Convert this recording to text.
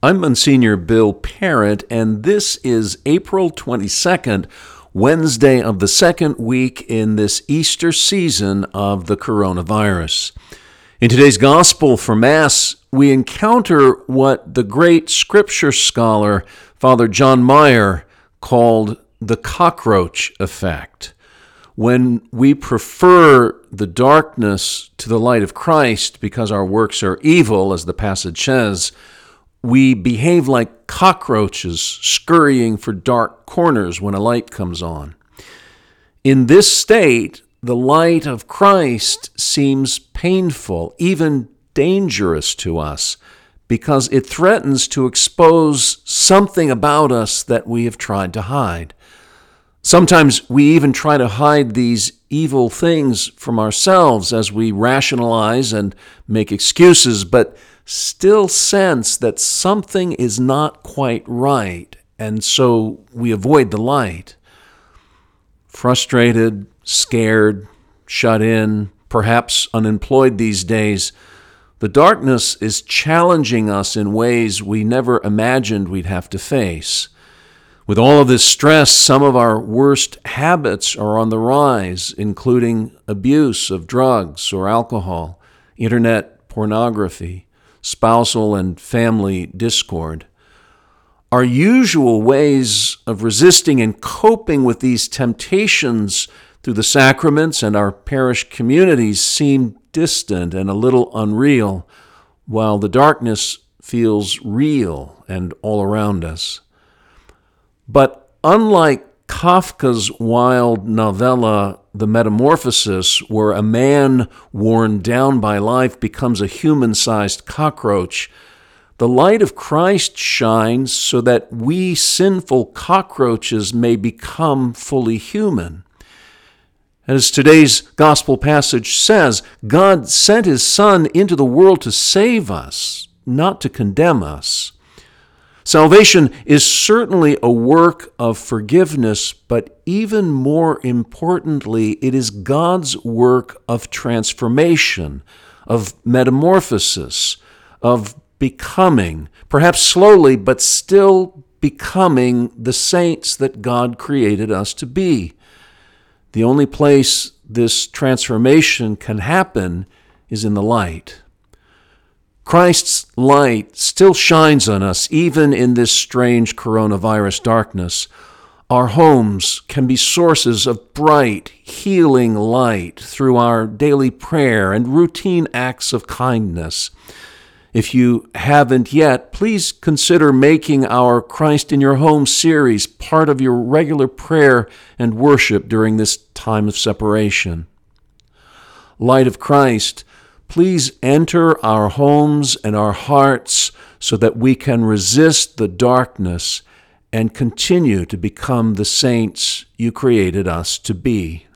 I'm Monsignor Bill Parent, and this is April 22nd, Wednesday of the second week in this Easter season of the coronavirus. In today's Gospel for Mass, we encounter what the great scripture scholar, Father John Meier, called the cockroach effect. When we prefer the darkness to the light of Christ because our works are evil, as the passage says, we behave like cockroaches scurrying for dark corners when a light comes on. In this state, the light of Christ seems painful, even dangerous to us, because it threatens to expose something about us that we have tried to hide. Sometimes we even try to hide these evil things from ourselves as we rationalize and make excuses, but still sense that something is not quite right, and so we avoid the light. Frustrated, scared, shut in, perhaps unemployed these days, the darkness is challenging us in ways we never imagined we'd have to face. With all of this stress, some of our worst habits are on the rise, including abuse of drugs or alcohol, internet pornography, spousal and family discord. Our usual ways of resisting and coping with these temptations through the sacraments and our parish communities seem distant and a little unreal, while the darkness feels real and all around us. But unlike Kafka's wild novella, The Metamorphosis, where a man worn down by life becomes a human sized cockroach, the light of Christ shines so that we sinful cockroaches may become fully human. As today's gospel passage says, God sent his Son into the world to save us, not to condemn us. Salvation is certainly a work of forgiveness, but even more importantly, it is God's work of transformation, of metamorphosis, of becoming, perhaps slowly, but still becoming the saints that God created us to be. The only place this transformation can happen is in the light. Christ's light still shines on us, even in this strange coronavirus darkness. Our homes can be sources of bright, healing light through our daily prayer and routine acts of kindness. If you haven't yet, please consider making our Christ in Your Home series part of your regular prayer and worship during this time of separation. Light of Christ, Please enter our homes and our hearts so that we can resist the darkness and continue to become the saints you created us to be.